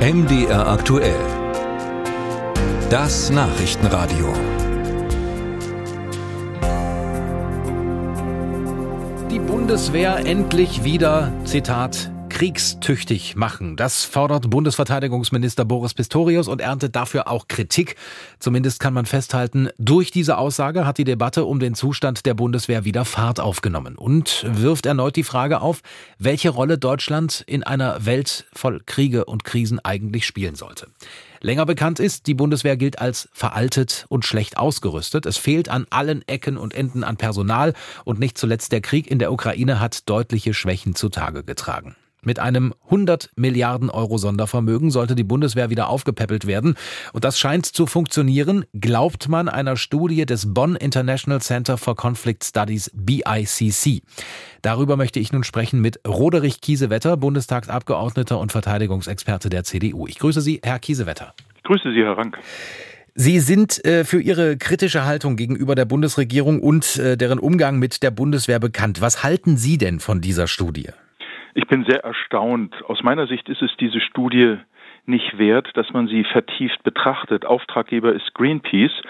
MDR aktuell. Das Nachrichtenradio. Die Bundeswehr endlich wieder, Zitat, kriegstüchtig machen. Das fordert Bundesverteidigungsminister Boris Pistorius und erntet dafür auch Kritik. Zumindest kann man festhalten, durch diese Aussage hat die Debatte um den Zustand der Bundeswehr wieder Fahrt aufgenommen und wirft erneut die Frage auf, welche Rolle Deutschland in einer Welt voll Kriege und Krisen eigentlich spielen sollte. Länger bekannt ist, die Bundeswehr gilt als veraltet und schlecht ausgerüstet. Es fehlt an allen Ecken und Enden an Personal und nicht zuletzt der Krieg in der Ukraine hat deutliche Schwächen zutage getragen. Mit einem 100 Milliarden Euro Sondervermögen sollte die Bundeswehr wieder aufgepäppelt werden. Und das scheint zu funktionieren, glaubt man einer Studie des Bonn International Center for Conflict Studies BICC. Darüber möchte ich nun sprechen mit Roderich Kiesewetter, Bundestagsabgeordneter und Verteidigungsexperte der CDU. Ich grüße Sie, Herr Kiesewetter. Ich grüße Sie, Herr Rank. Sie sind äh, für Ihre kritische Haltung gegenüber der Bundesregierung und äh, deren Umgang mit der Bundeswehr bekannt. Was halten Sie denn von dieser Studie? Ich bin sehr erstaunt. Aus meiner Sicht ist es diese Studie nicht wert, dass man sie vertieft betrachtet. Auftraggeber ist Greenpeace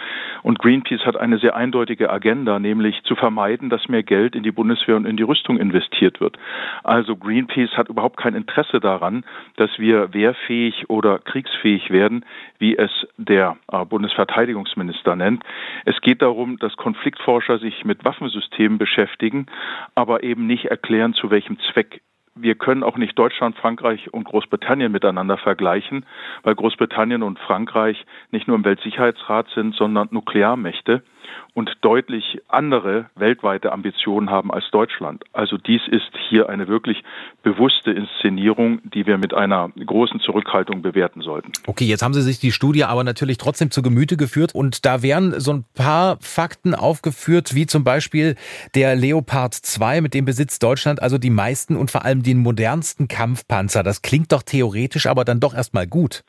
und Greenpeace hat eine sehr eindeutige Agenda, nämlich zu vermeiden, dass mehr Geld in die Bundeswehr und in die Rüstung investiert wird. Also Greenpeace hat überhaupt kein Interesse daran, dass wir wehrfähig oder kriegsfähig werden, wie es der äh, Bundesverteidigungsminister nennt. Es geht darum, dass Konfliktforscher sich mit Waffensystemen beschäftigen, aber eben nicht erklären, zu welchem Zweck wir können auch nicht Deutschland, Frankreich und Großbritannien miteinander vergleichen, weil Großbritannien und Frankreich nicht nur im Weltsicherheitsrat sind, sondern Nuklearmächte und deutlich andere weltweite Ambitionen haben als Deutschland. Also dies ist hier eine wirklich bewusste Inszenierung, die wir mit einer großen Zurückhaltung bewerten sollten. Okay, jetzt haben Sie sich die Studie aber natürlich trotzdem zu Gemüte geführt und da wären so ein paar Fakten aufgeführt, wie zum Beispiel der Leopard 2, mit dem besitzt Deutschland also die meisten und vor allem den modernsten Kampfpanzer. Das klingt doch theoretisch aber dann doch erstmal gut.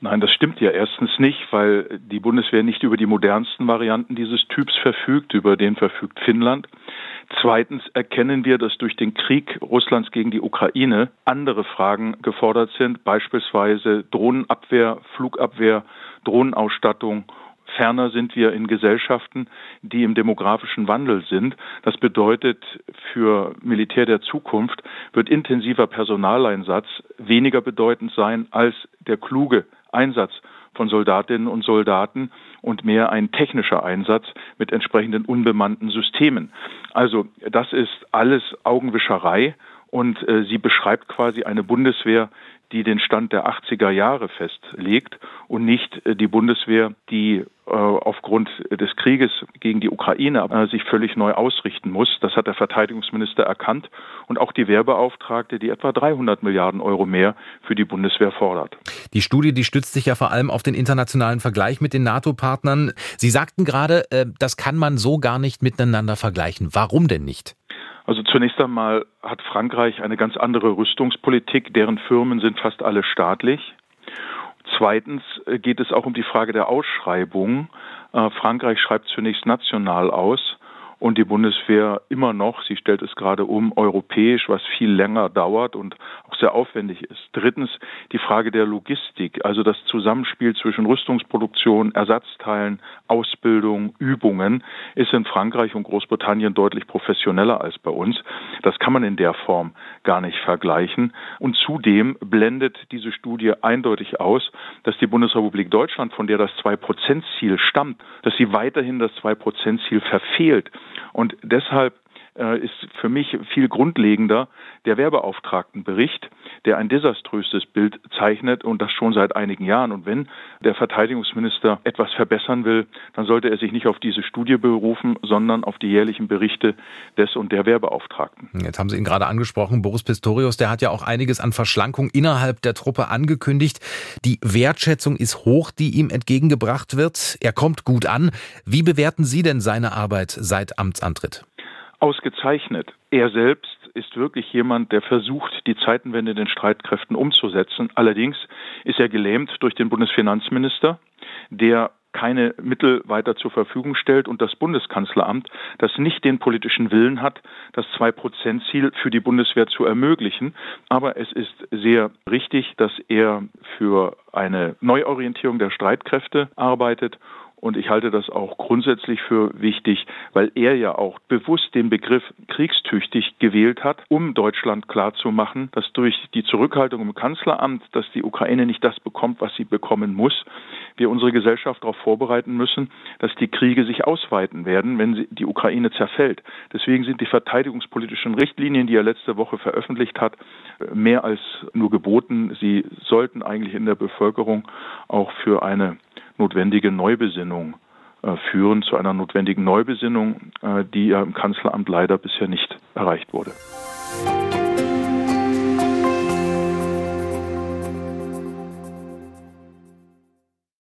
Nein, das stimmt ja erstens nicht, weil die Bundeswehr nicht über die modernsten Varianten dieses Typs verfügt, über den verfügt Finnland. Zweitens erkennen wir, dass durch den Krieg Russlands gegen die Ukraine andere Fragen gefordert sind, beispielsweise Drohnenabwehr, Flugabwehr, Drohnenausstattung Ferner sind wir in Gesellschaften, die im demografischen Wandel sind. Das bedeutet, für Militär der Zukunft wird intensiver Personaleinsatz weniger bedeutend sein als der kluge Einsatz von Soldatinnen und Soldaten und mehr ein technischer Einsatz mit entsprechenden unbemannten Systemen. Also das ist alles Augenwischerei und äh, sie beschreibt quasi eine Bundeswehr, die den Stand der 80er Jahre festlegt und nicht äh, die Bundeswehr, die äh, aufgrund des Krieges gegen die Ukraine äh, sich völlig neu ausrichten muss. Das hat der Verteidigungsminister erkannt und auch die Wehrbeauftragte, die etwa 300 Milliarden Euro mehr für die Bundeswehr fordert. Die Studie, die stützt sich ja vor allem auf den internationalen Vergleich mit den NATO-Partnern. Sie sagten gerade, das kann man so gar nicht miteinander vergleichen. Warum denn nicht? Also zunächst einmal hat Frankreich eine ganz andere Rüstungspolitik, deren Firmen sind fast alle staatlich. Zweitens äh, geht es auch um die Frage der Ausschreibung. Äh, Frankreich schreibt zunächst national aus und die Bundeswehr immer noch, sie stellt es gerade um, europäisch, was viel länger dauert und auch sehr aufwendig ist. Drittens die Frage der Logistik, also das Zusammenspiel zwischen Rüstungsproduktion, Ersatzteilen, Ausbildung, Übungen ist in Frankreich und Großbritannien deutlich professioneller als bei uns. Das kann man in der Form gar nicht vergleichen. Und zudem blendet diese Studie eindeutig aus, dass die Bundesrepublik Deutschland, von der das Zwei-Prozent-Ziel stammt, dass sie weiterhin das Zwei-Prozent-Ziel verfehlt. Und deshalb ist für mich viel grundlegender der Wehrbeauftragtenbericht, der ein desaströses Bild zeichnet und das schon seit einigen Jahren. Und wenn der Verteidigungsminister etwas verbessern will, dann sollte er sich nicht auf diese Studie berufen, sondern auf die jährlichen Berichte des und der Wehrbeauftragten. Jetzt haben Sie ihn gerade angesprochen, Boris Pistorius, der hat ja auch einiges an Verschlankung innerhalb der Truppe angekündigt. Die Wertschätzung ist hoch, die ihm entgegengebracht wird. Er kommt gut an. Wie bewerten Sie denn seine Arbeit seit Amtsantritt? Ausgezeichnet. Er selbst ist wirklich jemand, der versucht, die Zeitenwende in den Streitkräften umzusetzen. Allerdings ist er gelähmt durch den Bundesfinanzminister, der keine Mittel weiter zur Verfügung stellt und das Bundeskanzleramt, das nicht den politischen Willen hat, das Zwei-Prozent-Ziel für die Bundeswehr zu ermöglichen. Aber es ist sehr richtig, dass er für eine Neuorientierung der Streitkräfte arbeitet und ich halte das auch grundsätzlich für wichtig, weil er ja auch bewusst den Begriff kriegstüchtig gewählt hat, um Deutschland klarzumachen, dass durch die Zurückhaltung im Kanzleramt, dass die Ukraine nicht das bekommt, was sie bekommen muss, wir unsere Gesellschaft darauf vorbereiten müssen, dass die Kriege sich ausweiten werden, wenn die Ukraine zerfällt. Deswegen sind die verteidigungspolitischen Richtlinien, die er letzte Woche veröffentlicht hat, mehr als nur geboten. Sie sollten eigentlich in der Bevölkerung auch für eine notwendige Neubesinnung äh, führen, zu einer notwendigen Neubesinnung, äh, die im Kanzleramt leider bisher nicht erreicht wurde.